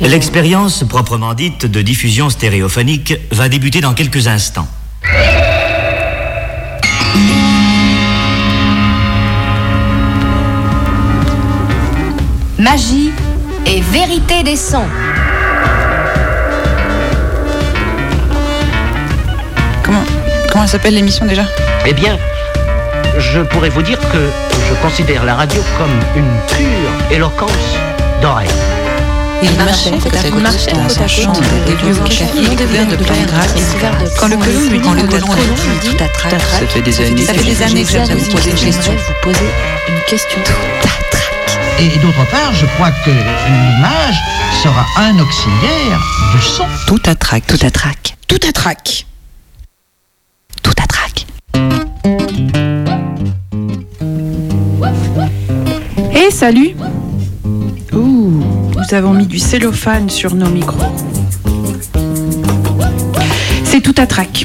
L'expérience proprement dite de diffusion stéréophonique va débuter dans quelques instants. Magie et vérité des sons. Comment, comment s'appelle l'émission déjà? Eh bien, je pourrais vous dire que je considère la radio comme une pure éloquence d'oreille. Il marchait côte à côte dans sa chambre des lieux couverts de plantes grasses. Quand le colon lui dit quand le colon lui dit ça fait des années ça fait des années que j'aime vous poser une question. Vous posez une question. Et d'autre part, je crois que l'image sera un auxiliaire du son. Tout à trac, tout à trac, tout à trac, tout à trac. Et salut. Ouh, nous avons mis du cellophane sur nos micros. C'est tout à trac.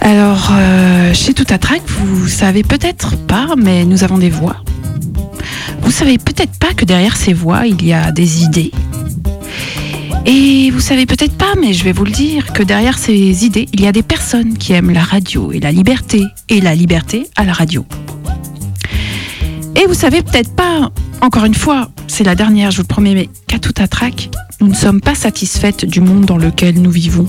Alors, euh, chez Tout à Trac, vous savez peut-être pas, mais nous avons des voix. Vous savez peut-être pas que derrière ces voix, il y a des idées. Et vous savez peut-être pas, mais je vais vous le dire, que derrière ces idées, il y a des personnes qui aiment la radio et la liberté, et la liberté à la radio. Et vous savez peut-être pas, encore une fois, c'est la dernière, je vous le promets, mais qu'à tout trac, nous ne sommes pas satisfaites du monde dans lequel nous vivons.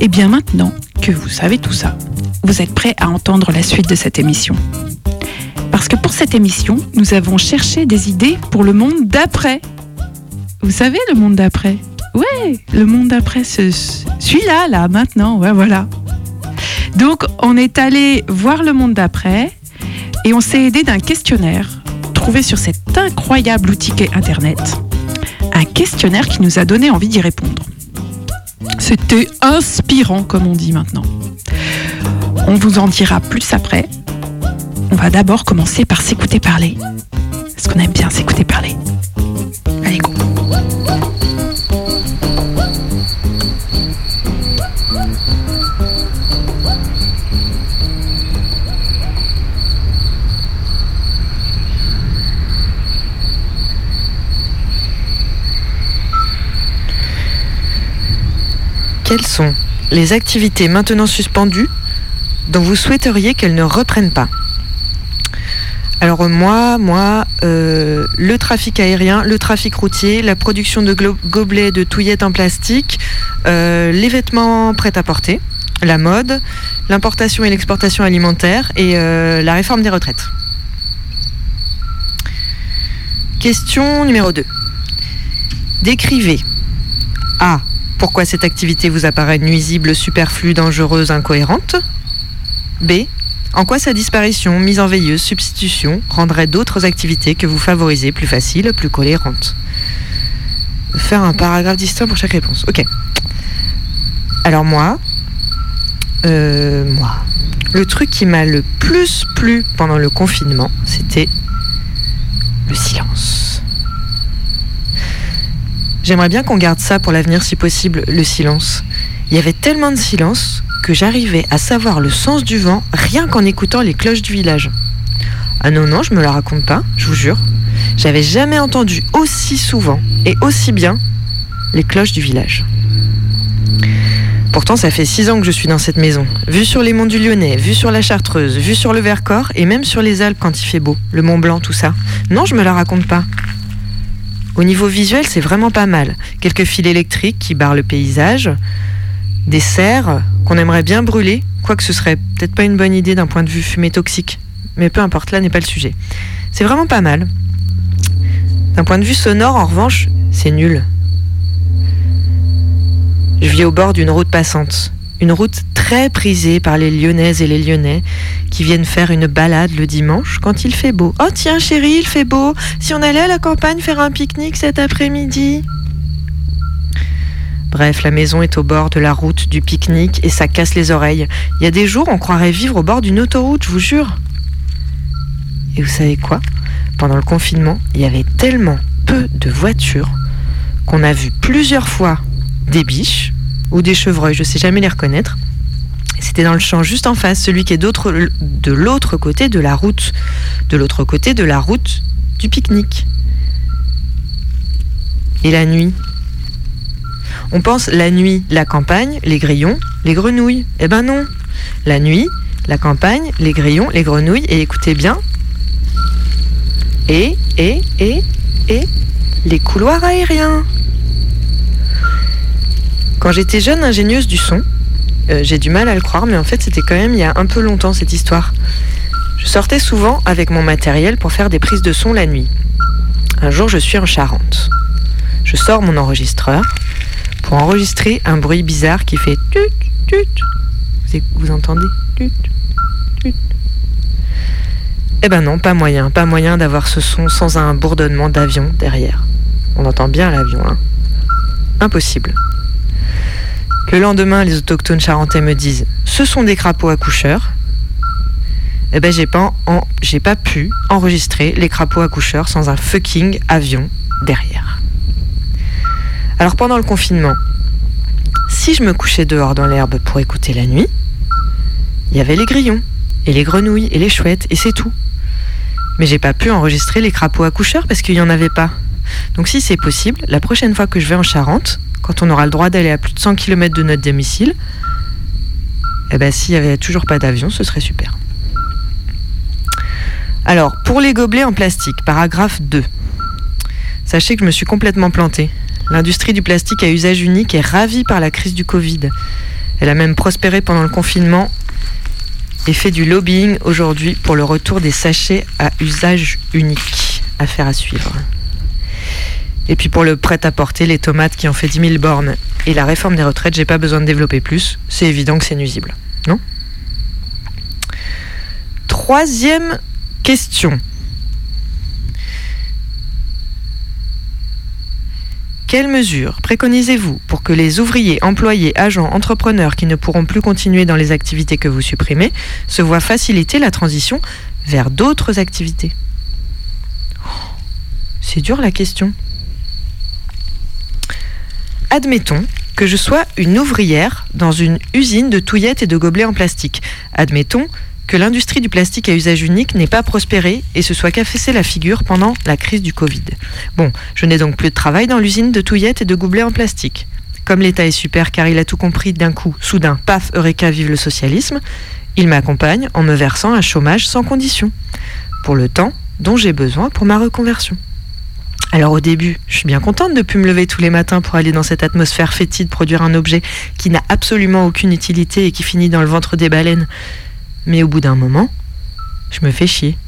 Et bien maintenant que vous savez tout ça, vous êtes prêts à entendre la suite de cette émission. Parce que pour cette émission, nous avons cherché des idées pour le monde d'après. Vous savez le monde d'après? Ouais, le monde d'après, ce- ce- celui-là, là, maintenant, ouais, voilà. Donc, on est allé voir le monde d'après et on s'est aidé d'un questionnaire sur cet incroyable outil qu'est Internet. Un questionnaire qui nous a donné envie d'y répondre. C'était inspirant, comme on dit maintenant. On vous en dira plus après. On va d'abord commencer par s'écouter parler. Parce qu'on aime bien s'écouter parler. Quelles sont les activités maintenant suspendues dont vous souhaiteriez qu'elles ne reprennent pas? Alors moi, moi, euh, le trafic aérien, le trafic routier, la production de gobelets, de touillettes en plastique, euh, les vêtements prêts à porter, la mode, l'importation et l'exportation alimentaire et euh, la réforme des retraites. Question numéro 2. Décrivez A. Pourquoi cette activité vous apparaît nuisible, superflue, dangereuse, incohérente B. En quoi sa disparition, mise en veilleuse, substitution rendrait d'autres activités que vous favorisez plus faciles, plus cohérentes Faire un paragraphe distinct pour chaque réponse. Ok. Alors moi, euh, moi, le truc qui m'a le plus plu pendant le confinement, c'était le silence. J'aimerais bien qu'on garde ça pour l'avenir si possible, le silence. Il y avait tellement de silence que j'arrivais à savoir le sens du vent rien qu'en écoutant les cloches du village. Ah non, non, je me la raconte pas, je vous jure. J'avais jamais entendu aussi souvent et aussi bien les cloches du village. Pourtant, ça fait six ans que je suis dans cette maison. Vue sur les monts du Lyonnais, vue sur la Chartreuse, vue sur le Vercors et même sur les Alpes quand il fait beau, le Mont Blanc, tout ça. Non, je me la raconte pas. Au niveau visuel, c'est vraiment pas mal. Quelques fils électriques qui barrent le paysage, des serres qu'on aimerait bien brûler, quoique ce serait peut-être pas une bonne idée d'un point de vue fumée toxique. Mais peu importe, là n'est pas le sujet. C'est vraiment pas mal. D'un point de vue sonore, en revanche, c'est nul. Je vis au bord d'une route passante. Une route très prisée par les Lyonnaises et les Lyonnais qui viennent faire une balade le dimanche quand il fait beau. Oh tiens chérie, il fait beau. Si on allait à la campagne faire un pique-nique cet après-midi. Bref, la maison est au bord de la route du pique-nique et ça casse les oreilles. Il y a des jours, on croirait vivre au bord d'une autoroute, je vous jure. Et vous savez quoi? Pendant le confinement, il y avait tellement peu de voitures qu'on a vu plusieurs fois des biches ou des chevreuils, je sais jamais les reconnaître. C'était dans le champ juste en face, celui qui est de l'autre côté de la route, de l'autre côté de la route du pique-nique. Et la nuit? On pense la nuit, la campagne, les grillons, les grenouilles. Eh ben non. La nuit, la campagne, les grillons, les grenouilles, et écoutez bien. Et, et, et, et, les couloirs aériens. Quand j'étais jeune ingénieuse du son, euh, j'ai du mal à le croire, mais en fait c'était quand même il y a un peu longtemps cette histoire. Je sortais souvent avec mon matériel pour faire des prises de son la nuit. Un jour je suis en Charente. Je sors mon enregistreur pour enregistrer un bruit bizarre qui fait tut tut. Vous, entendez? Tut tut. Eh ben non, pas moyen, pas moyen d'avoir ce son sans un bourdonnement d'avion derrière. On entend bien l'avion, hein. Impossible. Le lendemain, les autochtones charentais me disent Ce sont des crapauds accoucheurs. Eh ben, j'ai pas, j'ai pas pu enregistrer les crapauds accoucheurs sans un fucking avion derrière. Alors pendant le confinement, si je me couchais dehors dans l'herbe pour écouter la nuit, il y avait les grillons, et les grenouilles, et les chouettes, et c'est tout. Mais j'ai pas pu enregistrer les crapauds accoucheurs parce qu'il y en avait pas. Donc si c'est possible, la prochaine fois que je vais en Charente, quand on aura le droit d'aller à plus de 100 km de notre domicile, eh ben s'il n'y avait toujours pas d'avion, ce serait super. Alors, pour les gobelets en plastique, paragraphe 2. Sachez que je me suis complètement plantée. L'industrie du plastique à usage unique est ravie par la crise du Covid. Elle a même prospéré pendant le confinement et fait du lobbying aujourd'hui pour le retour des sachets à usage unique. Affaire à suivre. Et puis pour le prêt-à-porter, les tomates qui ont fait 10 000 bornes et la réforme des retraites, j'ai pas besoin de développer plus. C'est évident que c'est nuisible. Non? Troisième question. Quelles mesures préconisez-vous pour que les ouvriers, employés, agents, entrepreneurs qui ne pourront plus continuer dans les activités que vous supprimez se voient faciliter la transition vers d'autres activités? C'est dur la question. Admettons que je sois une ouvrière dans une usine de touillettes et de gobelets en plastique. Admettons que l'industrie du plastique à usage unique n'ait pas prospéré et se soit cassé la figure pendant la crise du Covid. Bon, je n'ai donc plus de travail dans l'usine de touillettes et de gobelets en plastique. Comme l'État est super car il a tout compris d'un coup, soudain, paf, Eureka, vive le socialisme, il m'accompagne en me versant un chômage sans condition, pour le temps dont j'ai besoin pour ma reconversion. Alors au début, je suis bien contente de ne plus me lever tous les matins pour aller dans cette atmosphère fétide produire un objet qui n'a absolument aucune utilité et qui finit dans le ventre des baleines. Mais au bout d'un moment, je me fais chier.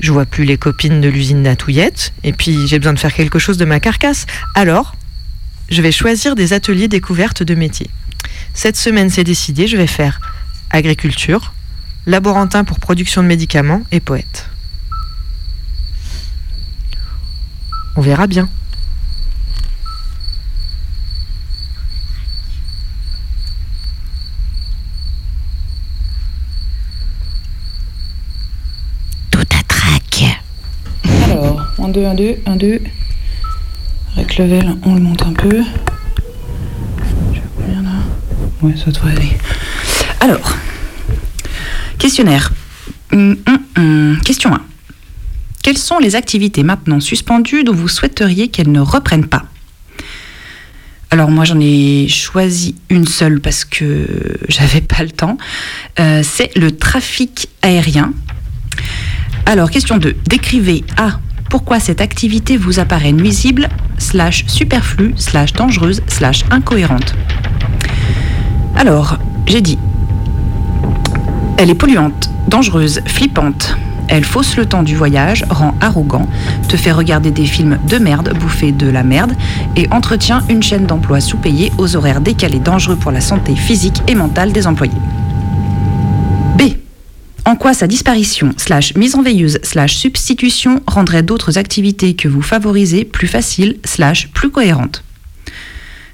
Je vois plus les copines de l'usine d'Atouillette, et puis j'ai besoin de faire quelque chose de ma carcasse. Alors, je vais choisir des ateliers découvertes de métiers. Cette semaine, c'est décidé, je vais faire agriculture, laborantin pour production de médicaments et poète. On verra bien. Alors, 1, 2, 1, 2, 1, 2. Avec level, on le monte un peu. Je combien là Ouais, ça devrait aller. Alors, questionnaire. Hum, hum, hum. Question 1. Quelles sont les activités maintenant suspendues dont vous souhaiteriez qu'elles ne reprennent pas? Alors moi j'en ai choisi une seule parce que j'avais pas le temps. Euh, c'est le trafic aérien alors, question 2. Décrivez A. Pourquoi cette activité vous apparaît nuisible, slash superflue, slash dangereuse, slash incohérente? Alors, j'ai dit. Elle est polluante, dangereuse, flippante. Elle fausse le temps du voyage, rend arrogant, te fait regarder des films de merde, bouffer de la merde, et entretient une chaîne d'emploi sous-payée aux horaires décalés dangereux pour la santé physique et mentale des employés. En quoi sa disparition, slash mise en veilleuse, slash substitution rendrait d'autres activités que vous favorisez plus faciles, slash plus cohérentes?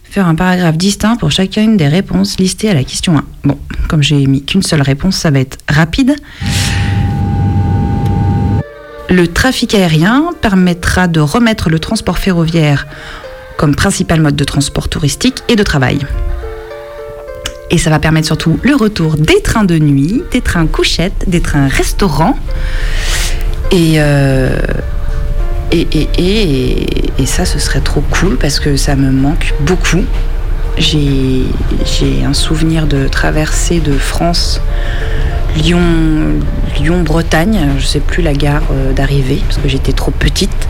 Faire un paragraphe distinct pour chacune des réponses listées à la question 1. Bon, comme j'ai mis qu'une seule réponse, ça va être rapide. Le trafic aérien permettra de remettre le transport ferroviaire comme principal mode de transport touristique et de travail. Et ça va permettre surtout le retour des trains de nuit, des trains couchettes, des trains restaurants. Et, euh, ça, ce serait trop cool parce que ça me manque beaucoup. J'ai j'ai un souvenir de traversée de France, Lyon, Lyon-Bretagne, je sais plus la gare euh, d'arrivée parce que j'étais trop petite.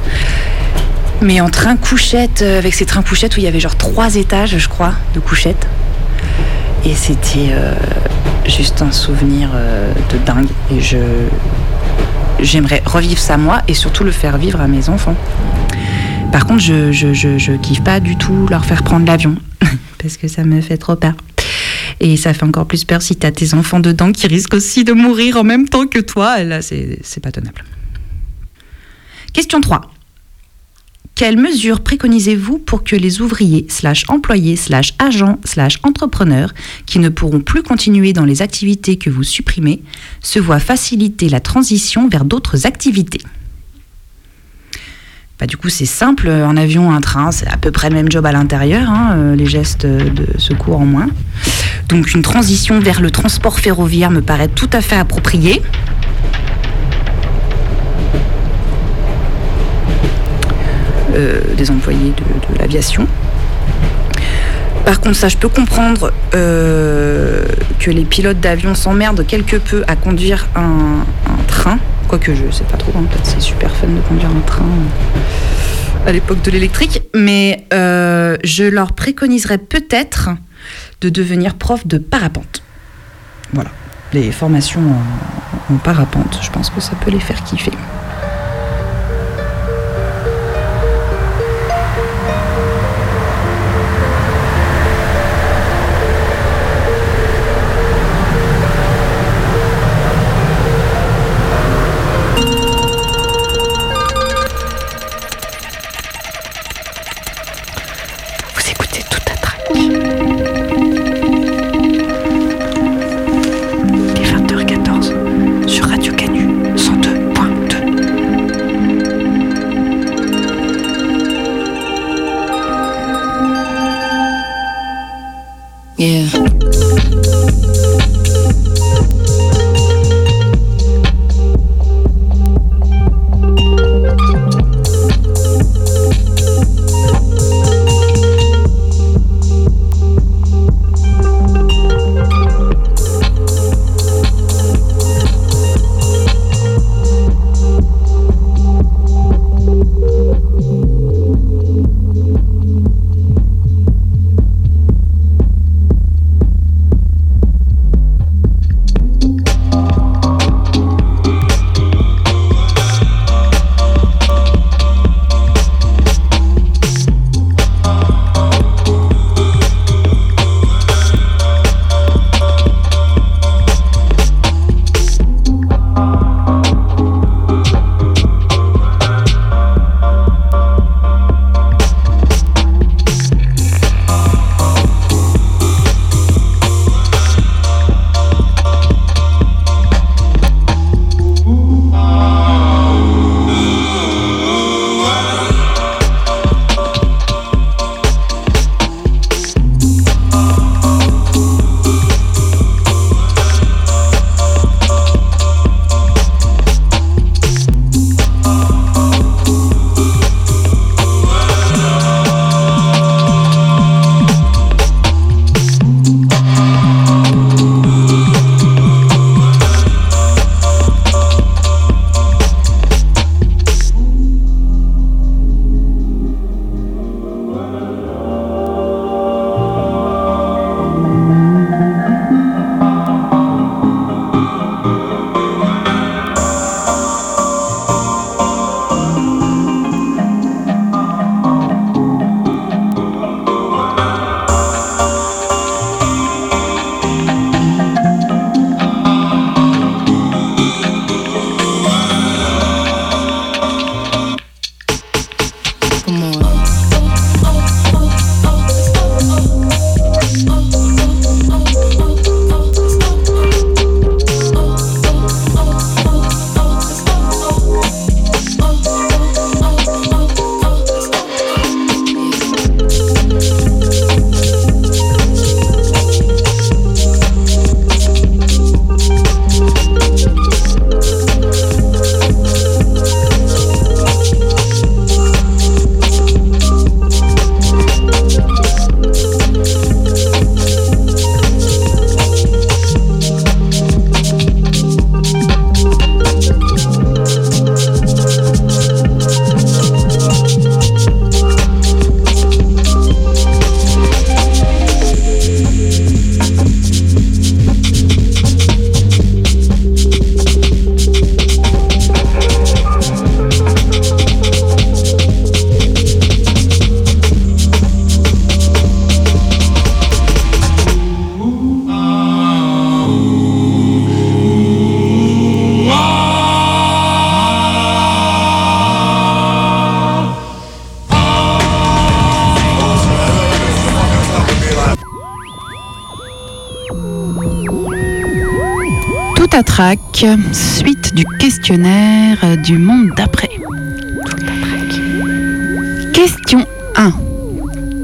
Mais en train couchette, euh, avec ces trains couchettes où il y avait genre trois étages, je crois, de couchettes. Et c'était euh, juste un souvenir de dingue. Et je j'aimerais revivre ça moi et surtout le faire vivre à mes enfants. Par contre, je, je, je, je kiffe pas du tout leur faire prendre l'avion parce que ça me fait trop peur. Et ça fait encore plus peur si t'as tes enfants dedans qui risquent aussi de mourir en même temps que toi. Là, c'est c'est pas tenable. Question 3. Quelles mesures préconisez-vous pour que les ouvriers, slash employés, agents, entrepreneurs, qui ne pourront plus continuer dans les activités que vous supprimez, se voient faciliter la transition vers d'autres activités? Bah, du coup, c'est simple, un avion, un train, c'est à peu près le même job à l'intérieur, hein, euh, les gestes de secours en moins. Donc une transition vers le transport ferroviaire me paraît tout à fait appropriée. Euh, des employés de, de l'aviation. Par contre, ça, je peux comprendre euh, que les pilotes d'avion s'emmerdent quelque peu à conduire un, train. Quoique je sais pas trop, hein, peut-être c'est super fun de conduire un train à l'époque de l'électrique. Mais euh, je leur préconiserais peut-être de devenir prof de parapente. Voilà. Les formations en parapente, je pense que ça peut les faire kiffer. Suite du questionnaire du monde d'après. Question 1.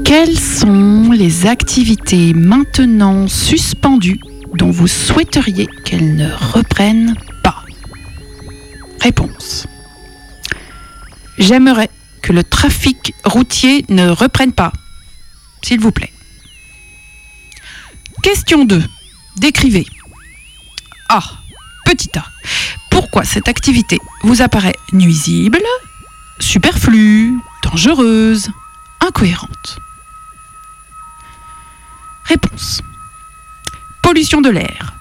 Quelles sont les activités maintenant suspendues dont vous souhaiteriez qu'elles ne reprennent pas? Réponse. J'aimerais que le trafic routier ne reprenne pas, s'il vous plaît. Question 2. Décrivez. A. Pourquoi cette activité vous apparaît nuisible, superflue, dangereuse, incohérente? Réponse. Pollution de l'air.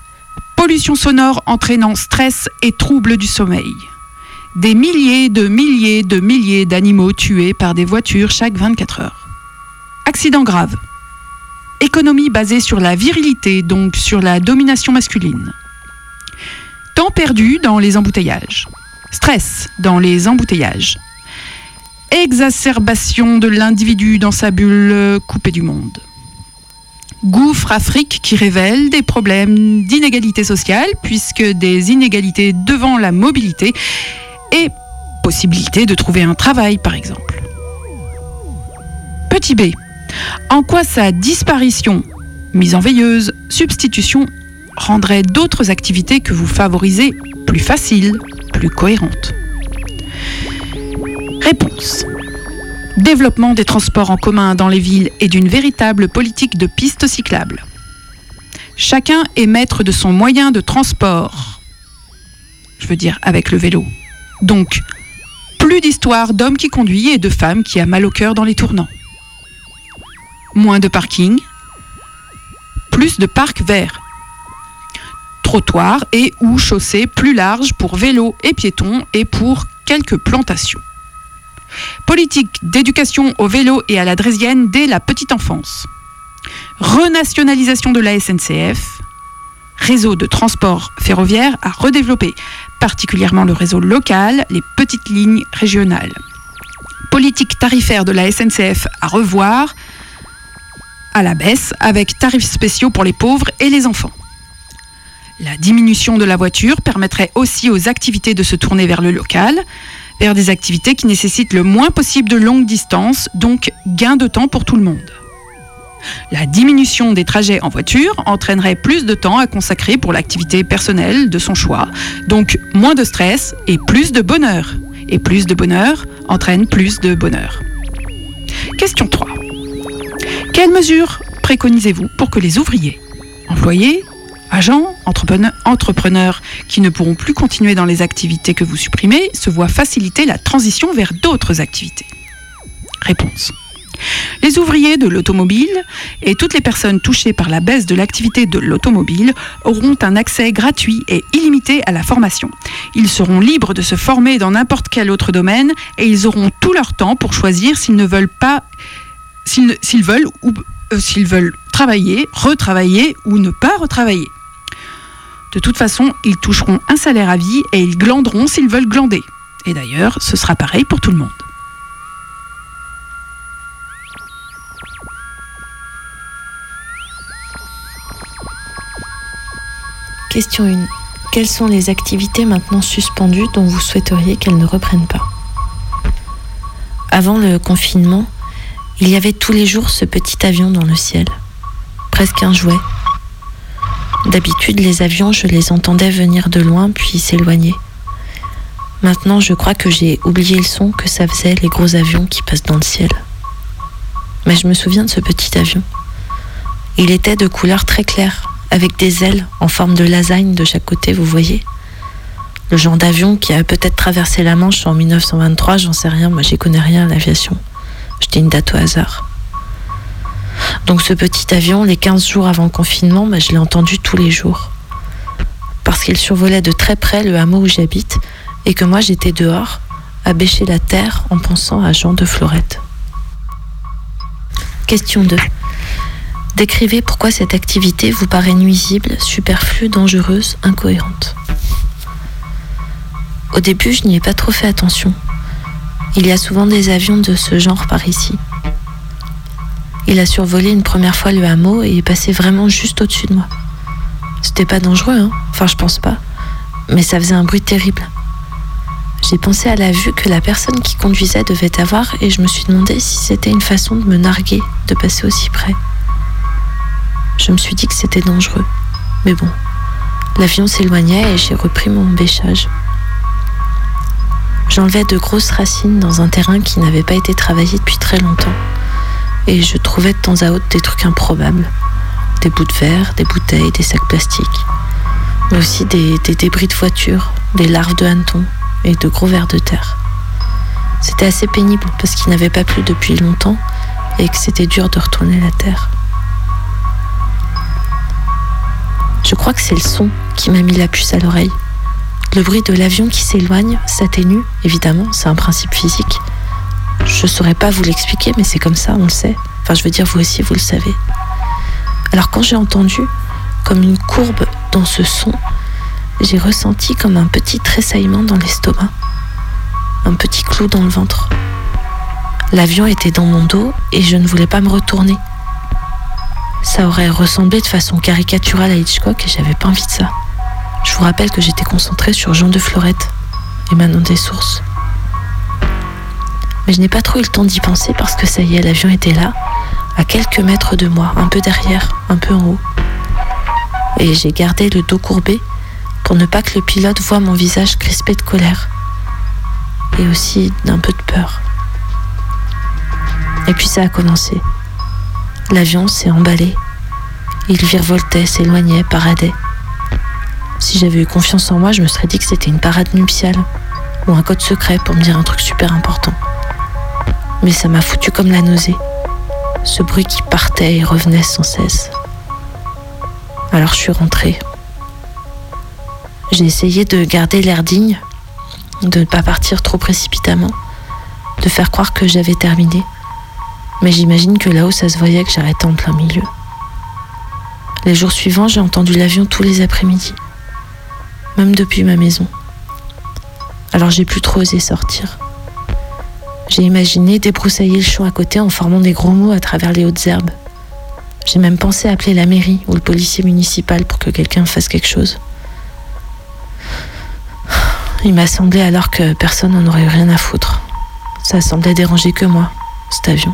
Pollution sonore entraînant stress et troubles du sommeil. Des milliers de milliers de milliers d'animaux tués par des voitures chaque 24 heures. Accident grave. Économie basée sur la virilité, donc sur la domination masculine. Temps perdu dans les embouteillages. Stress dans les embouteillages. Exacerbation de l'individu dans sa bulle coupée du monde. Gouffre Afrique qui révèle des problèmes d'inégalité sociale, puisque des inégalités devant la mobilité et possibilité de trouver un travail, par exemple. Petit b. En quoi sa disparition, mise en veilleuse, substitution, rendrait d'autres activités que vous favorisez plus faciles, plus cohérentes Réponse. Développement des transports en commun dans les villes et d'une véritable politique de pistes cyclables. Chacun est maître de son moyen de transport. Je veux dire avec le vélo. Donc, plus d'histoires d'hommes qui conduisent et de femmes qui a mal au cœur dans les tournants. Moins de parking, plus de parcs verts. Trottoirs et ou chaussées plus larges pour vélos et piétons et pour quelques plantations. Politique d'éducation au vélo et à la drésienne dès la petite enfance. Renationalisation de la SNCF. Réseau de transport ferroviaire à redévelopper, particulièrement le réseau local, les petites lignes régionales. Politique tarifaire de la SNCF à revoir, à la baisse, avec tarifs spéciaux pour les pauvres et les enfants. La diminution de la voiture permettrait aussi aux activités de se tourner vers le local, vers des activités qui nécessitent le moins possible de longues distances, donc gain de temps pour tout le monde. La diminution des trajets en voiture entraînerait plus de temps à consacrer pour l'activité personnelle de son choix, donc moins de stress et plus de bonheur. Et plus de bonheur entraîne plus de bonheur. Question 3. Quelles mesures préconisez-vous pour que les ouvriers, employés, agents, entrepreneurs, qui ne pourront plus continuer dans les activités que vous supprimez se voient faciliter la transition vers d'autres activités Réponse. Les ouvriers de l'automobile et toutes les personnes touchées par la baisse de l'activité de l'automobile auront un accès gratuit et illimité à la formation. Ils seront libres de se former dans n'importe quel autre domaine et ils auront tout leur temps pour choisir s'ils ne veulent pas s'ils s'ils veulent ou euh, s'ils veulent travailler, retravailler ou ne pas retravailler. De toute façon, ils toucheront un salaire à vie et ils glanderont s'ils veulent glander. Et d'ailleurs, ce sera pareil pour tout le monde. Question 1. Quelles sont les activités maintenant suspendues dont vous souhaiteriez qu'elles ne reprennent pas? Avant le confinement, il y avait tous les jours ce petit avion dans le ciel, presque un jouet. D'habitude, les avions, je les entendais venir de loin puis s'éloigner. Maintenant, je crois que j'ai oublié le son que ça faisait les gros avions qui passent dans le ciel. Mais je me souviens de ce petit avion. Il était de couleur très claire, avec des ailes en forme de lasagne de chaque côté, vous voyez. Le genre d'avion qui a peut-être traversé la Manche en 1923, j'en sais rien, moi j'y connais rien à l'aviation. Je dis une date au hasard. Donc ce petit avion, les 15 jours avant le confinement, bah, je l'ai entendu tous les jours. Parce qu'il survolait de très près le hameau où j'habite et que moi j'étais dehors à bêcher la terre en pensant à Jean de Florette. Question 2. Décrivez pourquoi cette activité vous paraît nuisible, superflue, dangereuse, incohérente. Au début, je n'y ai pas trop fait attention. Il y a souvent des avions de ce genre par ici. Il a survolé une première fois le hameau et est passé vraiment juste au-dessus de moi. C'était pas dangereux, hein Enfin, je pense pas. mais ça faisait un bruit terrible. J'ai pensé à la vue que la personne qui conduisait devait avoir et je me suis demandé si c'était une façon de me narguer de passer aussi près. Je me suis dit que c'était dangereux. Mais bon, l'avion s'éloignait et j'ai repris mon bêchage. J'enlevais de grosses racines dans un terrain qui n'avait pas été travaillé depuis très longtemps. Et je trouvais de temps à autre des trucs improbables. Des bouts de verre, des bouteilles, des sacs plastiques. Mais aussi des, débris de voitures, des larves de hannetons et de gros vers de terre. C'était assez pénible parce qu'il n'avait pas plu depuis longtemps et que c'était dur de retourner la terre. Je crois que c'est le son qui m'a mis la puce à l'oreille. Le bruit de l'avion qui s'éloigne s'atténue, évidemment, c'est un principe physique. Je saurais pas vous l'expliquer, mais c'est comme ça, on le sait. Enfin, je veux dire, vous aussi, vous le savez. Alors quand j'ai entendu, comme une courbe dans ce son, j'ai ressenti comme un petit tressaillement dans l'estomac, un petit clou dans le ventre. L'avion était dans mon dos et je ne voulais pas me retourner. Ça aurait ressemblé de façon caricaturale à Hitchcock et j'avais pas envie de ça. Je vous rappelle que j'étais concentrée sur Jean de Florette, émanant des sources. Mais je n'ai pas trop eu le temps d'y penser parce que ça y est, l'avion était là, à quelques mètres de moi, un peu derrière, un peu en haut. Et j'ai gardé le dos courbé pour ne pas que le pilote voie mon visage crispé de colère et aussi d'un peu de peur. Et puis ça a commencé. L'avion s'est emballé. Il virevoltait, s'éloignait, paradait. Si j'avais eu confiance en moi, je me serais dit que c'était une parade nuptiale ou un code secret pour me dire un truc super important. Mais ça m'a foutu comme la nausée. Ce bruit qui partait et revenait sans cesse. Alors je suis rentrée. J'ai essayé de garder l'air digne, de ne pas partir trop précipitamment, de faire croire que j'avais terminé. Mais j'imagine que là-haut, ça se voyait que j'arrêtais en plein milieu. Les jours suivants, j'ai entendu l'avion tous les après-midi, même depuis ma maison. Alors j'ai plus trop osé sortir. J'ai imaginé débroussailler le champ à côté en formant des gros mots à travers les hautes herbes. J'ai même pensé appeler la mairie ou le policier municipal pour que quelqu'un fasse quelque chose. Il m'a semblé alors que personne n'en aurait rien à foutre. Ça semblait déranger que moi, cet avion.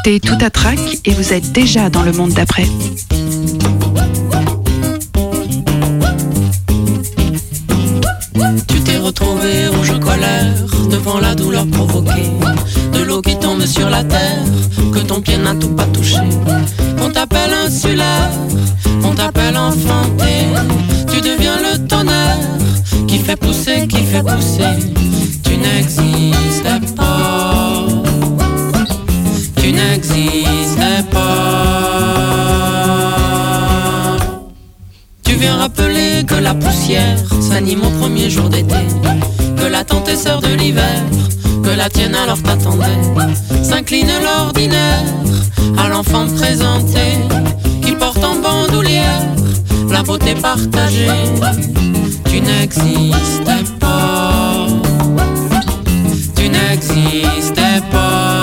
Écoutez Tout à Trac et vous êtes déjà dans le monde d'après. Tu t'es retrouvé rouge colère devant la douleur provoquée de l'eau qui tombe sur la terre que ton pied n'a tout pas touché. On t'appelle insulaire, on t'appelle enfanté. Tu deviens le tonnerre qui fait pousser, qui fait pousser. La poussière s'anime au premier jour d'été, que la tante est sœur de l'hiver, que la tienne alors t'attendait. S'incline l'ordinaire à l'enfant présenté, qui porte en bandoulière la beauté partagée. Tu n'existais pas. Tu n'existais pas.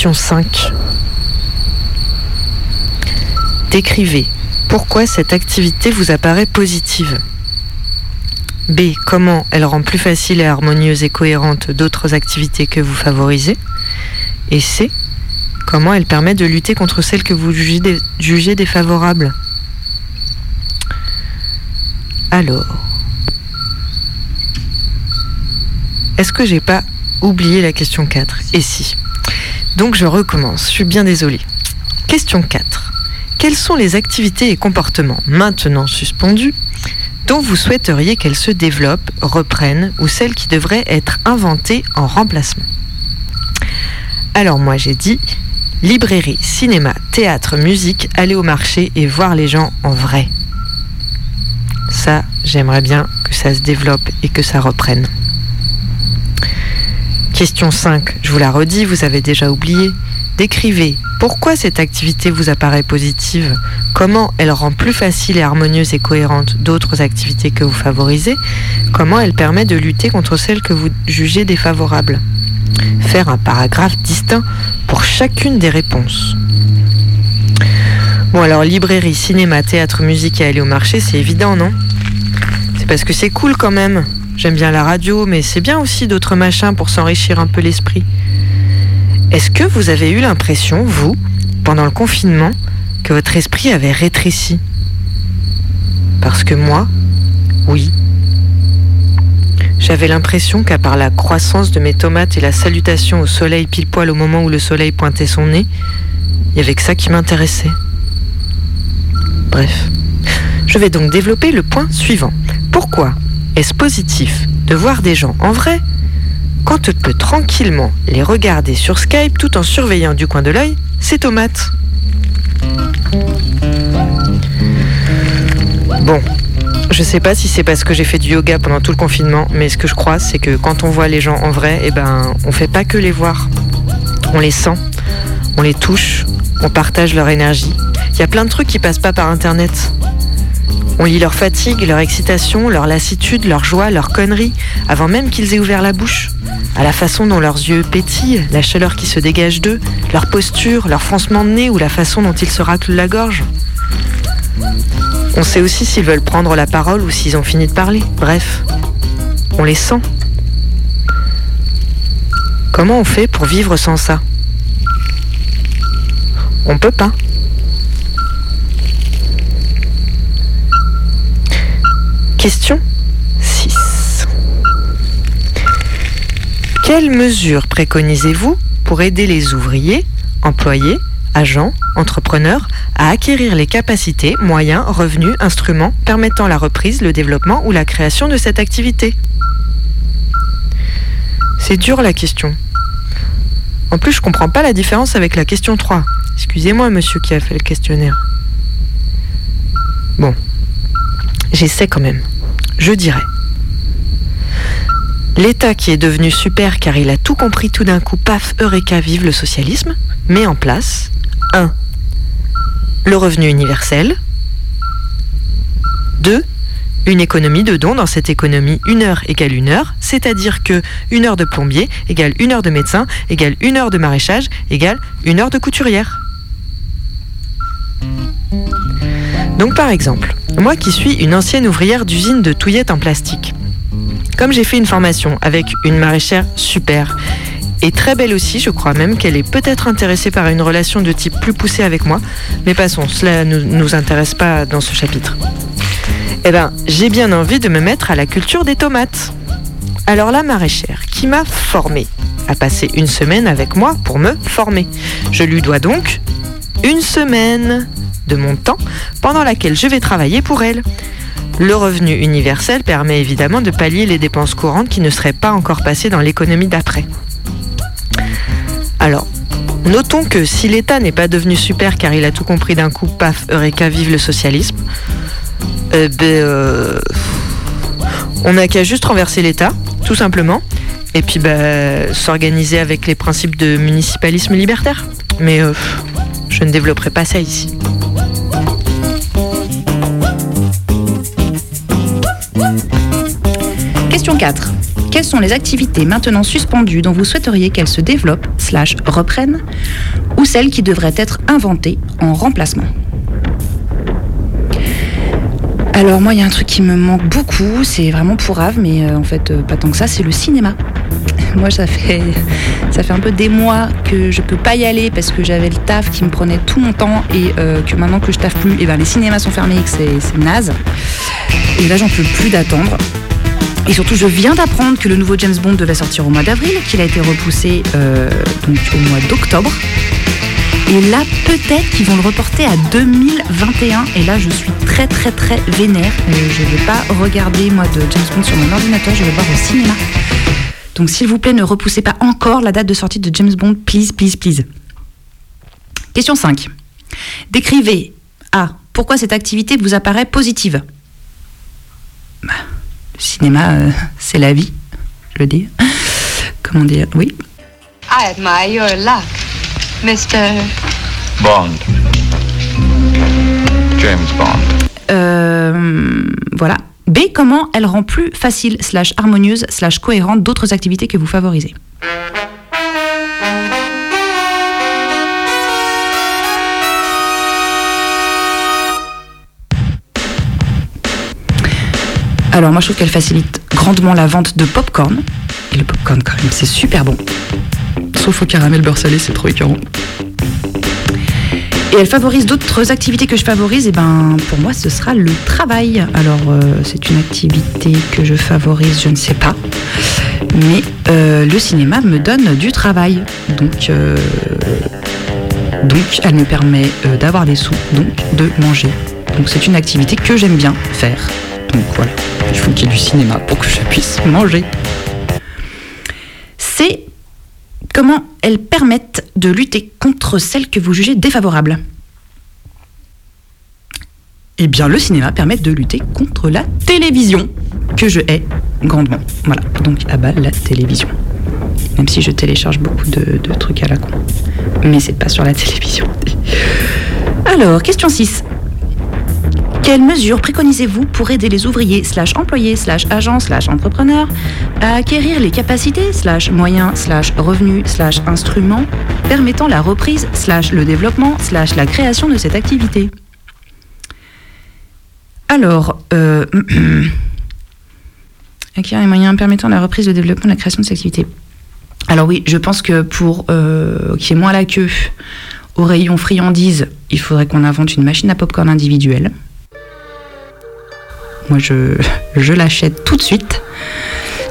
Question 5. Décrivez pourquoi cette activité vous apparaît positive. B. Comment elle rend plus facile et harmonieuse et cohérente d'autres activités que vous favorisez. Et C. Comment elle permet de lutter contre celles que vous jugez, jugez défavorables. Alors. Est-ce que j'ai pas oublié la question 4 Et si? Donc je recommence, je suis bien désolée. Question 4. Quelles sont les activités et comportements maintenant suspendus dont vous souhaiteriez qu'elles se développent, reprennent ou celles qui devraient être inventées en remplacement? Alors moi j'ai dit librairie, cinéma, théâtre, musique, aller au marché et voir les gens en vrai. Ça, j'aimerais bien que ça se développe et que ça reprenne. Question 5, je vous la redis, vous avez déjà oublié. Décrivez pourquoi cette activité vous apparaît positive, comment elle rend plus facile et harmonieuse et cohérente d'autres activités que vous favorisez, comment elle permet de lutter contre celles que vous jugez défavorables. Faire un paragraphe distinct pour chacune des réponses. Bon alors librairie, cinéma, théâtre, musique et aller au marché, c'est évident, non? C'est parce que c'est cool quand même. J'aime bien la radio, mais c'est bien aussi d'autres machins pour s'enrichir un peu l'esprit. Est-ce que vous avez eu l'impression, vous, pendant le confinement, que votre esprit avait rétréci? Parce que moi, oui. J'avais l'impression qu'à part la croissance de mes tomates et la salutation au soleil pile poil au moment où le soleil pointait son nez, il y avait que ça qui m'intéressait. Bref. Je vais donc développer le point suivant. Pourquoi est-ce positif de voir des gens en vrai quand on peut tranquillement les regarder sur Skype tout en surveillant du coin de l'œil ces tomates Bon, je sais pas si c'est parce que j'ai fait du yoga pendant tout le confinement, mais ce que je crois, c'est que quand on voit les gens en vrai, eh ben, on fait pas que les voir. On les sent, on les touche, on partage leur énergie. Il y a plein de trucs qui passent pas par internet. On lit leur fatigue, leur excitation, leur lassitude, leur joie, leur connerie, avant même qu'ils aient ouvert la bouche. À la façon dont leurs yeux pétillent, la chaleur qui se dégage d'eux, leur posture, leur froncement de nez ou la façon dont ils se raclent la gorge. On sait aussi s'ils veulent prendre la parole ou s'ils ont fini de parler. Bref, on les sent. Comment on fait pour vivre sans ça? On peut pas. Question 6. Quelles mesures préconisez-vous pour aider les ouvriers, employés, agents, entrepreneurs à acquérir les capacités, moyens, revenus, instruments permettant la reprise, le développement ou la création de cette activité? C'est dur la question. En plus, je comprends pas la différence avec la question 3. Excusez-moi, monsieur qui a fait le questionnaire. Bon. j'essaie quand même. Je dirais. L'État qui est devenu super car il a tout compris tout d'un coup, paf, eureka, vive le socialisme, met en place 1. Le revenu universel. 2. Une économie de dons. Dans cette économie, une heure égale une heure, c'est-à-dire que une heure de plombier égale une heure de médecin égale une heure de maraîchage égale une heure de couturière. Donc par exemple, moi qui suis une ancienne ouvrière d'usine de touillettes en plastique, comme j'ai fait une formation avec une maraîchère super et très belle aussi, je crois même qu'elle est peut-être intéressée par une relation de type plus poussé avec moi, mais passons, cela ne nous intéresse pas dans ce chapitre. Eh ben, j'ai bien envie de me mettre à la culture des tomates. Alors la maraîchère, qui m'a formée, a passé une semaine avec moi pour me former. Je lui dois donc une semaine de mon temps pendant laquelle je vais travailler pour elle. Le revenu universel permet évidemment de pallier les dépenses courantes qui ne seraient pas encore passées dans l'économie d'après. Alors, notons que si l'État n'est pas devenu super car il a tout compris d'un coup, paf, Eureka, vive le socialisme, eh ben, euh, on n'a qu'à juste renverser l'État, tout simplement, et puis bah, s'organiser avec les principes de municipalisme libertaire. Mais euh, je ne développerai pas ça ici. Question 4. Quelles sont les activités maintenant suspendues dont vous souhaiteriez qu'elles se développent, slash reprennent, ou celles qui devraient être inventées en remplacement? Alors moi, il y a un truc qui me manque beaucoup, c'est vraiment pourrave, mais euh, en fait euh, pas tant que ça, c'est le cinéma. Moi, ça fait, ça fait un peu des mois que je peux pas y aller parce que j'avais le taf qui me prenait tout mon temps et euh, que maintenant que je taffe plus, et ben les cinémas sont fermés et que c'est naze. Et là, j'en peux plus d'attendre. Et surtout, je viens d'apprendre que le nouveau James Bond devait sortir au mois d'avril, qu'il a été repoussé euh, donc au mois d'octobre. Et là, peut-être qu'ils vont le reporter à 2021. Et là, je suis très, très, très vénère. Euh, je ne vais pas regarder, moi, de James Bond sur mon ordinateur. Je vais voir au cinéma. Donc, s'il vous plaît, ne repoussez pas encore la date de sortie de James Bond. Please, please, please. Question 5. Décrivez A. Pourquoi cette activité vous apparaît positive? Bah, cinéma, euh, c'est la vie, je le dis. Comment dire Oui. I admire your luck, Mr. Bond. James Bond. Euh, voilà. B. Comment elle rend plus facile, slash harmonieuse, slash cohérente d'autres activités que vous favorisez? Alors moi je trouve qu'elle facilite grandement la vente de popcorn. Et le popcorn quand même c'est super bon. Sauf au caramel beurre salé, c'est trop écœurant. Et elle favorise d'autres activités que je favorise, et ben pour moi ce sera le travail. Alors euh, c'est une activité que je favorise, je ne sais pas. Mais euh, le cinéma me donne du travail. Donc, euh, donc elle me permet d'avoir des sous, donc de manger. Donc c'est une activité que j'aime bien faire. Donc voilà, il faut qu'il y ait du cinéma pour que je puisse manger. C'est comment elles permettent de lutter contre celles que vous jugez défavorables. Eh bien, le cinéma permet de lutter contre la télévision, que je hais grandement. Voilà, donc à bas la télévision. Même si je télécharge beaucoup de, de trucs à la con. Mais c'est pas sur la télévision. Alors, question 6. Quelles mesures préconisez-vous pour aider les ouvriers, slash employés, slash agents, slash entrepreneurs à acquérir les capacités, slash moyens, slash revenus, slash instruments permettant la reprise, slash le développement, slash la création de cette activité? Alors, euh, acquérir les moyens permettant la reprise, le développement, la création de cette activité. Alors oui, je pense que pour euh, qu'il y ait moins la queue au rayon friandises, il faudrait qu'on invente une machine à popcorn individuelle. Moi, je, je l'achète tout de suite.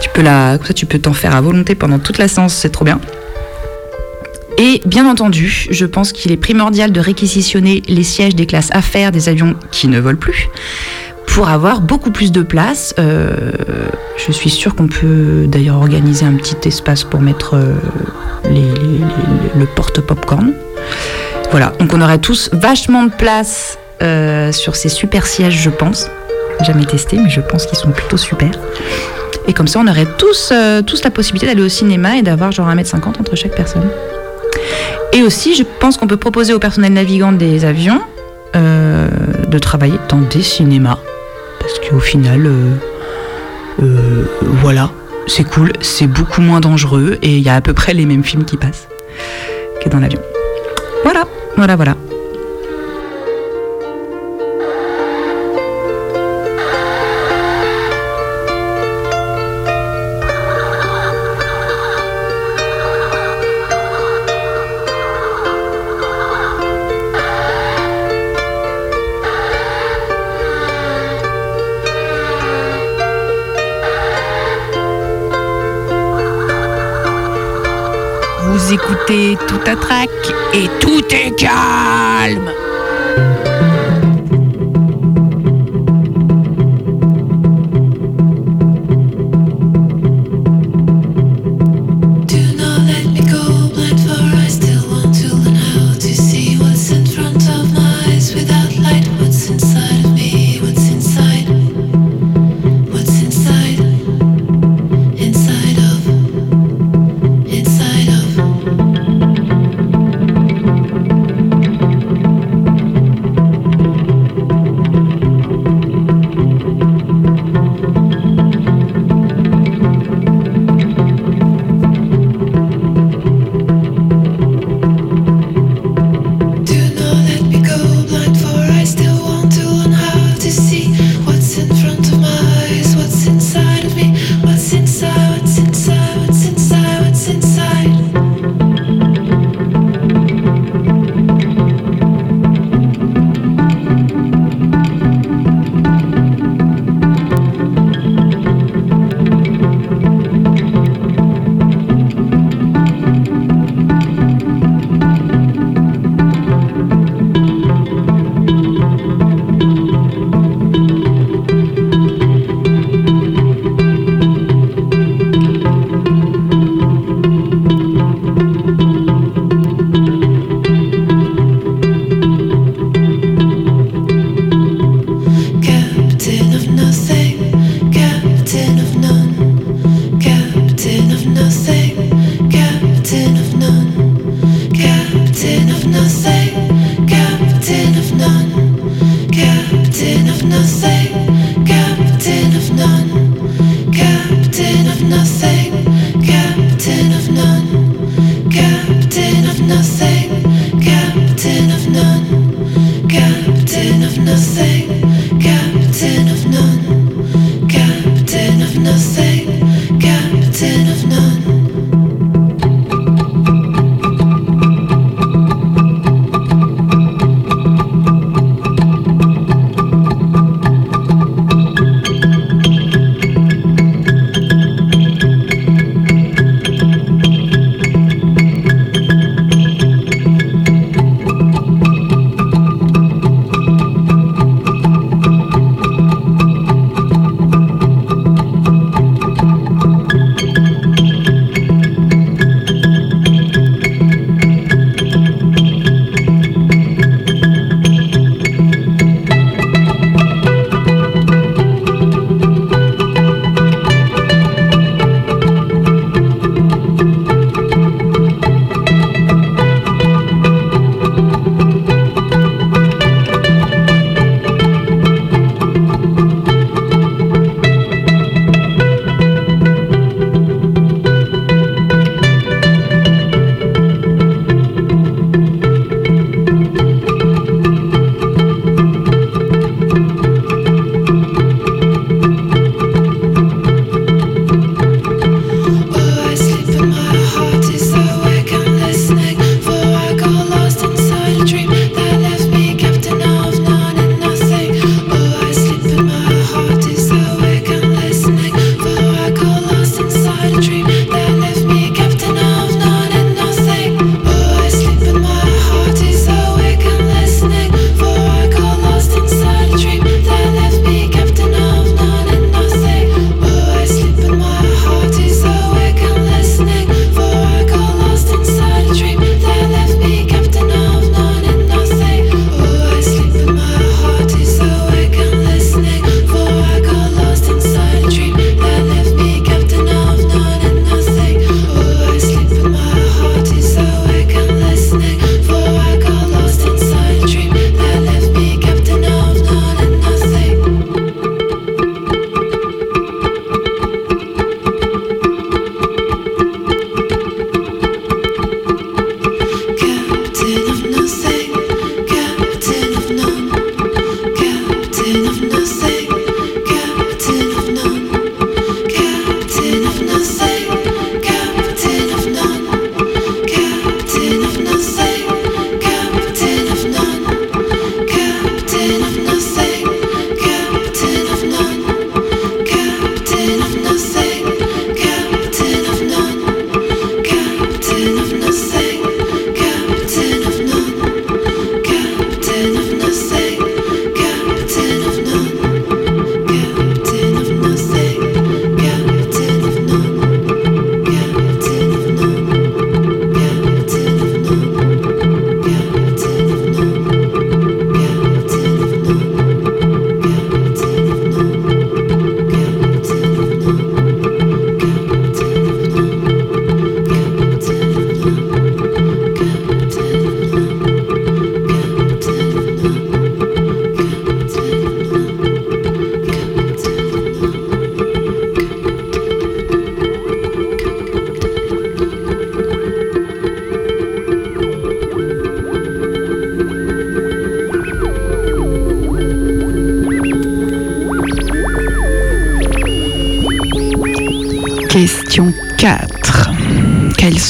Tu peux comme ça, tu peux t'en faire à volonté pendant toute la séance, c'est trop bien. Et bien entendu, je pense qu'il est primordial de réquisitionner les sièges des classes affaires des avions qui ne volent plus pour avoir beaucoup plus de place. Euh, je suis sûre qu'on peut d'ailleurs organiser un petit espace pour mettre euh, le porte-popcorn. Voilà, donc on aurait tous vachement de place euh, sur ces super sièges, je pense. Jamais testé, mais je pense qu'ils sont plutôt super. Et comme ça, on aurait tous, euh, tous la possibilité d'aller au cinéma et d'avoir genre 1m50 entre chaque personne. Et aussi, je pense qu'on peut proposer au personnel navigant des avions euh, de travailler dans des cinémas. Parce qu'au final, euh, voilà, c'est cool, c'est beaucoup moins dangereux et il y a à peu près les mêmes films qui passent que dans l'avion. Voilà, voilà, voilà. Écoutez tout trac et tout est calme.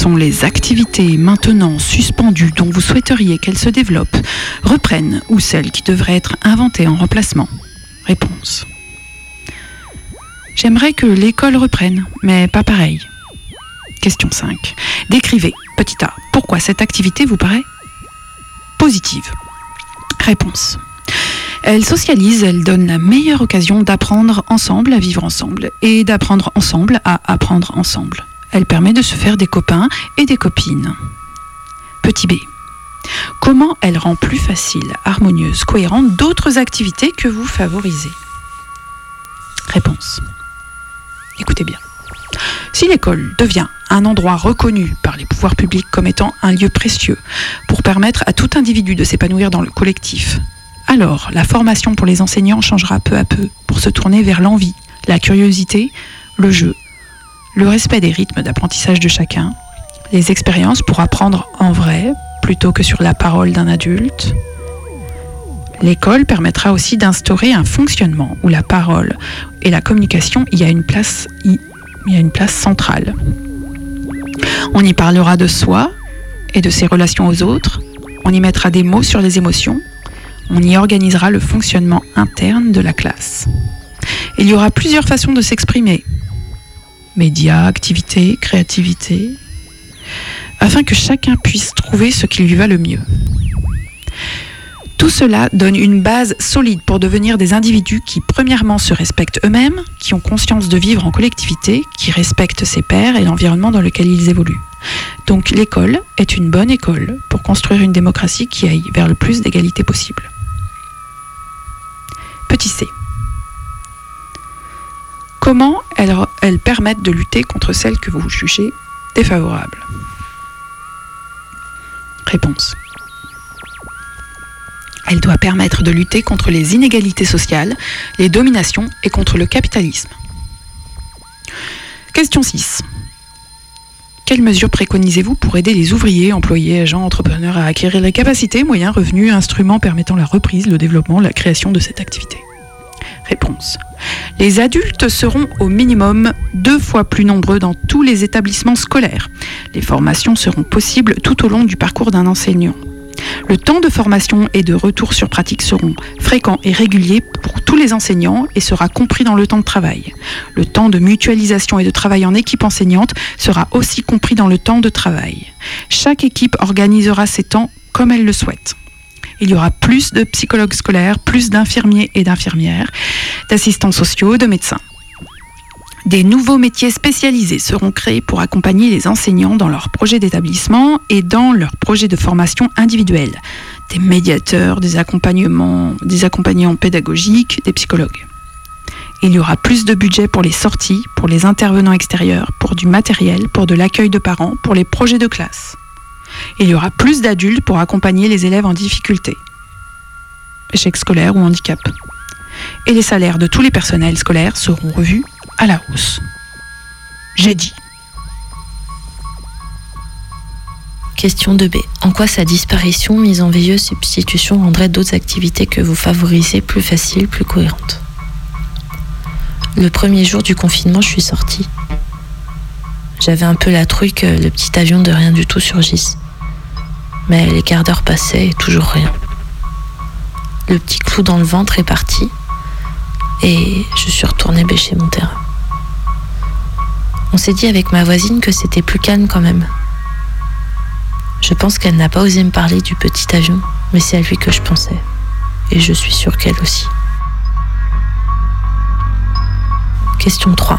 Sont les activités maintenant suspendues dont vous souhaiteriez qu'elles se développent, reprennent ou celles qui devraient être inventées en remplacement Réponse. J'aimerais que l'école reprenne, mais pas pareil. Question 5. Décrivez, petit a, pourquoi cette activité vous paraît positive. Réponse. Elle socialise, elle donne la meilleure occasion d'apprendre ensemble à vivre ensemble et d'apprendre ensemble à apprendre ensemble. Elle permet de se faire des copains et des copines. Petit b. Comment elle rend plus facile, harmonieuse, cohérente d'autres activités que vous favorisez? Réponse. Écoutez bien. Si l'école devient un endroit reconnu par les pouvoirs publics comme étant un lieu précieux pour permettre à tout individu de s'épanouir dans le collectif, alors la formation pour les enseignants changera peu à peu pour se tourner vers l'envie, la curiosité, le jeu, le respect des rythmes d'apprentissage de chacun, les expériences pour apprendre en vrai plutôt que sur la parole d'un adulte. L'école permettra aussi d'instaurer un fonctionnement où la parole et la communication y a une place, a une place centrale. On y parlera de soi et de ses relations aux autres. On y mettra des mots sur les émotions. On y organisera le fonctionnement interne de la classe. Il y aura plusieurs façons de s'exprimer. Médias, activités, créativité. Afin que chacun puisse trouver ce qui lui va le mieux. Tout cela donne une base solide pour devenir des individus qui, premièrement, se respectent eux-mêmes, qui ont conscience de vivre en collectivité, qui respectent ses pairs et l'environnement dans lequel ils évoluent. Donc l'école est une bonne école pour construire une démocratie qui aille vers le plus d'égalité possible. Petit c. Comment elles, permettent de lutter contre celles que vous jugez défavorables? Réponse. Elle doit permettre de lutter contre les inégalités sociales, les dominations et contre le capitalisme. Question 6. Quelles mesures préconisez-vous pour aider les ouvriers, employés, agents, entrepreneurs à acquérir les capacités, moyens, revenus, instruments permettant la reprise, le développement, la création de cette activité? Réponse. Les adultes seront au minimum deux fois plus nombreux dans tous les établissements scolaires. Les formations seront possibles tout au long du parcours d'un enseignant. Le temps de formation et de retour sur pratique seront fréquents et réguliers pour tous les enseignants et sera compris dans le temps de travail. Le temps de mutualisation et de travail en équipe enseignante sera aussi compris dans le temps de travail. Chaque équipe organisera ses temps comme elle le souhaite. Il y aura plus de psychologues scolaires, plus d'infirmiers et d'infirmières, d'assistants sociaux, de médecins. Des nouveaux métiers spécialisés seront créés pour accompagner les enseignants dans leurs projets d'établissement et dans leurs projets de formation individuelle. Des médiateurs, des accompagnements, des accompagnants pédagogiques, des psychologues. Il y aura plus de budget pour les sorties, pour les intervenants extérieurs, pour du matériel, pour de l'accueil de parents, pour les projets de classe. Il y aura plus d'adultes pour accompagner les élèves en difficulté, échec scolaire ou handicap. Et les salaires de tous les personnels scolaires seront revus à la hausse. J'ai dit. Question 2b. En quoi sa disparition, mise en veilleuse, substitution rendrait d'autres activités que vous favorisez plus faciles, plus cohérentes? Le premier jour du confinement, je suis sortie. J'avais un peu la trouille que le petit avion de rien du tout surgisse. Mais les quarts d'heure passaient et toujours rien. Le petit clou dans le ventre est parti et je suis retournée bêcher mon terrain. On s'est dit avec ma voisine que c'était plus calme quand même. Je pense qu'elle n'a pas osé me parler du petit avion, mais c'est à lui que je pensais. Et je suis sûre qu'elle aussi. Question 3.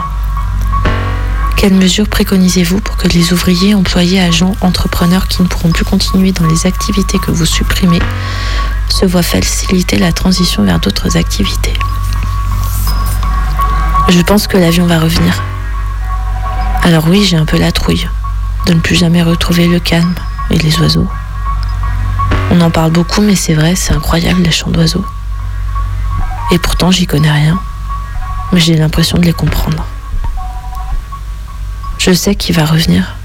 Quelles mesures préconisez-vous pour que les ouvriers, employés, agents, entrepreneurs qui ne pourront plus continuer dans les activités que vous supprimez se voient faciliter la transition vers d'autres activités? Je pense que l'avion va revenir. Alors oui, j'ai un peu la trouille de ne plus jamais retrouver le calme et les oiseaux. On en parle beaucoup, mais c'est vrai, c'est incroyable les chants d'oiseaux. Et pourtant, j'y connais rien, mais j'ai l'impression de les comprendre. Je sais qu'il va revenir.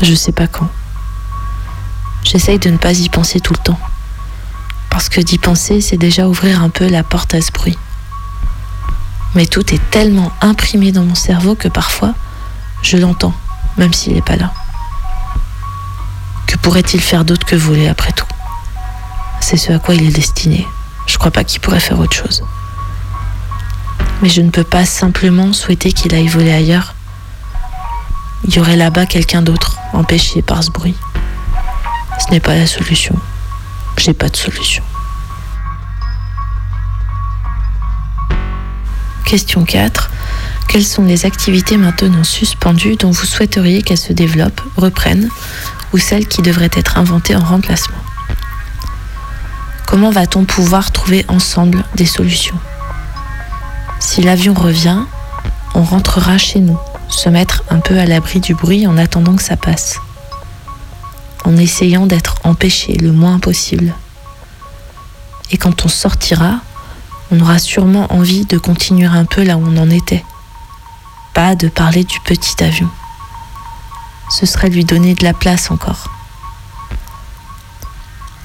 Je sais pas quand. J'essaye de ne pas y penser tout le temps. Parce que d'y penser, c'est déjà ouvrir un peu la porte à ce bruit. Mais tout est tellement imprimé dans mon cerveau que parfois, Je l'entends, même s'il n'est pas là. Que pourrait-il faire d'autre que voler après tout? C'est ce à quoi il est destiné. Je crois pas qu'il pourrait faire autre chose. Mais je ne peux pas simplement souhaiter qu'il aille voler ailleurs. Il y aurait là-bas quelqu'un d'autre, empêché par ce bruit. Ce n'est pas la solution. J'ai pas de solution. Question 4. Quelles sont les activités maintenant suspendues dont vous souhaiteriez qu'elles se développent, reprennent, ou celles qui devraient être inventées en remplacement? Comment va-t-on pouvoir trouver ensemble des solutions? Si l'avion revient, on rentrera chez nous, se mettre un peu à l'abri du bruit en attendant que ça passe, en essayant d'être empêché le moins possible. Et quand on sortira, on aura sûrement envie de continuer un peu là où on en était, pas de parler du petit avion. Ce serait lui donner de la place encore.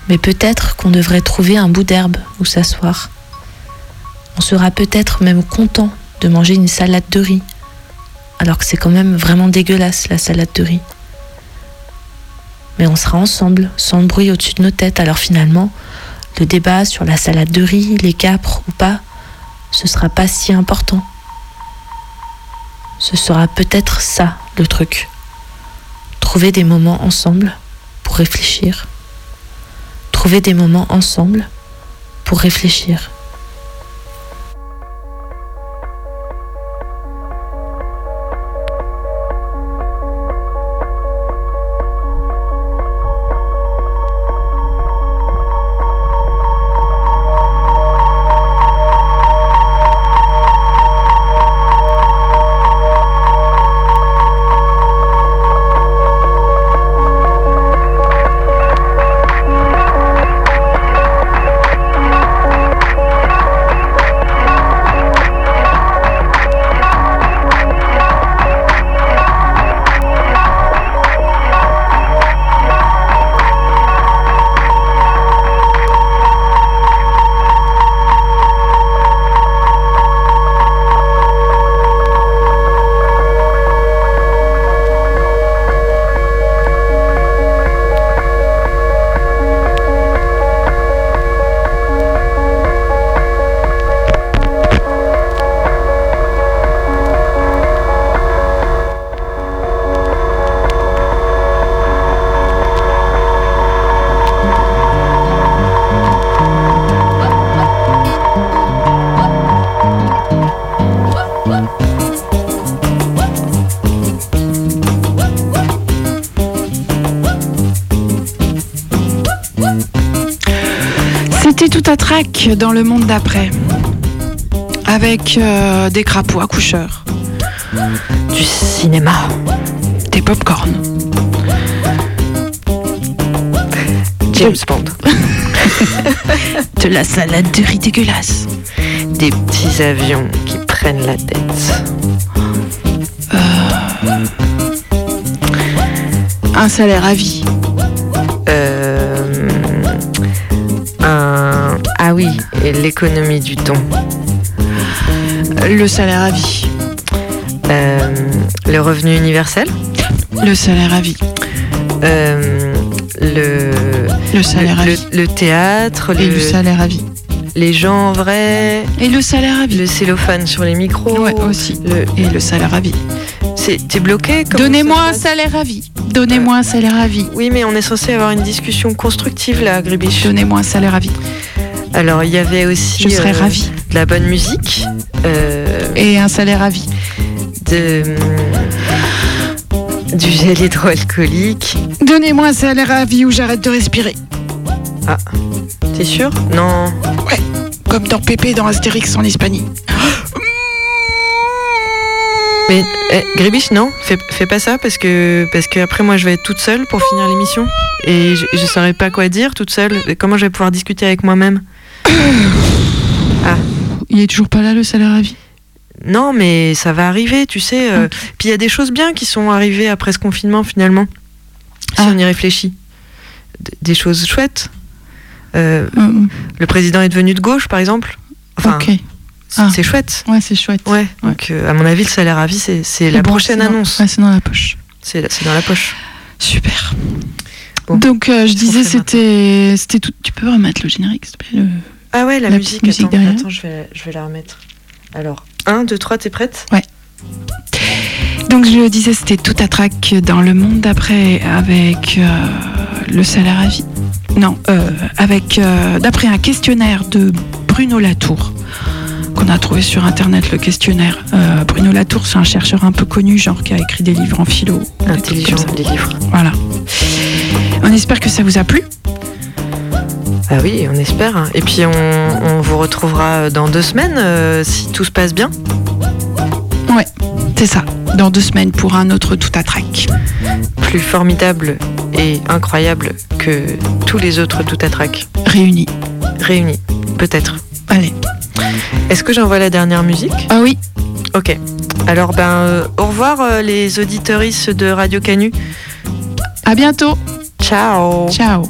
Mais peut-être qu'on devrait trouver un bout d'herbe où s'asseoir. On sera peut-être même content de manger une salade de riz, alors que c'est quand même vraiment dégueulasse la salade de riz. Mais on sera ensemble, sans bruit au-dessus de nos têtes, alors finalement, le débat sur la salade de riz, les capres ou pas, ce sera pas si important. Ce sera peut-être ça le truc. Trouver des moments ensemble pour réfléchir. Trouver des moments ensemble pour réfléchir. Dans le monde d'après. Avec euh, des crapauds accoucheurs. Du cinéma. Des pop-corn. James Bond. De la salade de riz dégueulasse. Des petits avions qui prennent la tête. Un salaire à vie. Et l'économie du ton. Le salaire à vie. Euh, le revenu universel. Le salaire à vie. Euh, le, Le salaire à le, vie. le théâtre. Et le salaire à vie. Les gens vrais. Et le salaire à vie. Le cellophane sur les micros. Ouais, aussi. Le... Et le salaire à vie. C'est- T'es bloqué Donnez-moi un salaire à vie. Donnez-moi un salaire à vie. Oui, mais on est censé avoir une discussion constructive là, Gribiche. Donnez-moi un salaire à vie. Alors, il y avait aussi. Je serais euh, ravie. De la bonne musique. euh, Et un salaire à vie. de. Du gel hydroalcoolique. Donnez-moi un salaire à vie où j'arrête de respirer. Ah, t'es sûr? Non. Ouais, comme dans Pépé dans Astérix en Hispanie. Mais eh, Gribiche, non, fais, fais pas ça parce que parce que après moi je vais être toute seule pour finir l'émission et je, je saurais pas quoi dire toute seule. Comment je vais pouvoir discuter avec moi-même? Ah Il est toujours pas là le salaire à vie? non, mais ça va arriver, tu sais. euh, Puis il y a des choses bien qui sont arrivées après ce confinement finalement, si Ah. on y réfléchit. Des choses chouettes. Euh, Euh, le président est devenu de gauche, par exemple. Enfin, ok. c'est Ah. c'est chouette. Ouais, c'est chouette. Ouais, donc euh, à mon avis, le salaire à vie, c'est la bon, prochaine annonce. Ouais, c'est dans la poche. C'est dans la poche. Super. Bon. Donc, euh, je disais, c'était c'était tout. Tu peux remettre le générique, s'il te plaît le- Ah ouais, la, La musique, musique attends, derrière. attends, je vais, je vais la remettre. Alors, 1, 2, 3, t'es prête? Donc, je disais, c'était tout à trac dans le monde d'après avec euh, le salaire à vie. Non, euh, avec euh, d'après un questionnaire de Bruno Latour qu'on a trouvé sur internet le questionnaire. Bruno Latour, c'est un chercheur un peu connu, genre qui a écrit des livres en philo. des Intelligent, les livres. Voilà. On espère que ça vous a plu. Ah oui, on espère. Et puis, on, on vous retrouvera dans deux semaines, euh, si tout se passe bien. Ouais, c'est ça. Dans deux semaines pour un autre tout à trac. Plus formidable et incroyable que tous les autres tout à trac Réunis. réunis. Peut-être. Allez. Est-ce que j'envoie la dernière musique? Ah oui. Ok. Alors, ben, euh, au revoir euh, les auditeuristes de Radio Canu. À bientôt. Ciao Ciao.